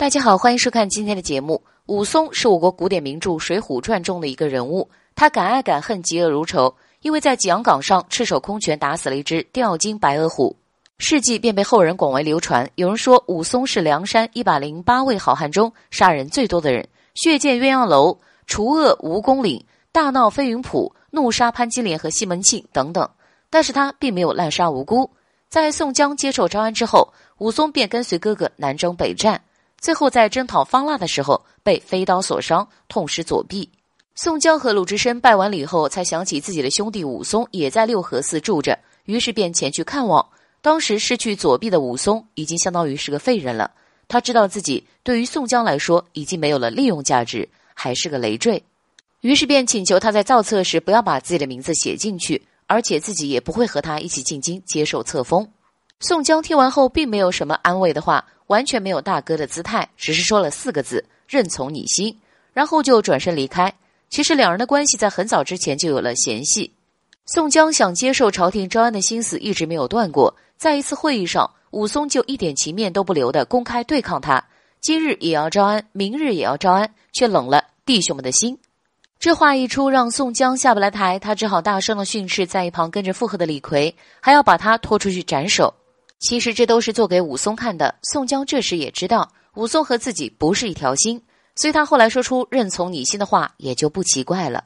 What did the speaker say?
大家好，欢迎收看今天的节目。武松是我国古典名著《水浒传》中的一个人物，他敢爱敢恨，嫉恶如仇，因为在济阳岗上赤手空拳打死了一只吊睛白额虎，事迹便被后人广为流传。有人说武松是梁山一百零八位好汉中杀人最多的人，血溅鸳鸯楼，除恶蜈蚣岭，大闹飞云浦，怒杀潘金莲和西门庆等等。但是他并没有滥杀无辜。在宋江接受招安之后，武松便跟随哥哥南征北战。最后在征讨方腊的时候被飞刀所伤，痛失左臂。宋江和鲁智深拜完礼后，才想起自己的兄弟武松也在六合寺住着，于是便前去看望。当时失去左臂的武松已经相当于是个废人了，他知道自己对于宋江来说已经没有了利用价值，还是个累赘，于是便请求他在造册时不要把自己的名字写进去，而且自己也不会和他一起进京接受册封。宋江听完后，并没有什么安慰的话。完全没有大哥的姿态，只是说了四个字“任从你心”，然后就转身离开。其实两人的关系在很早之前就有了嫌隙。宋江想接受朝廷招安的心思一直没有断过。在一次会议上，武松就一点情面都不留的公开对抗他，今日也要招安，明日也要招安，却冷了弟兄们的心。这话一出，让宋江下不来台，他只好大声的训斥在一旁跟着附和的李逵，还要把他拖出去斩首。其实这都是做给武松看的。宋江这时也知道武松和自己不是一条心，所以他后来说出“认从你心”的话也就不奇怪了。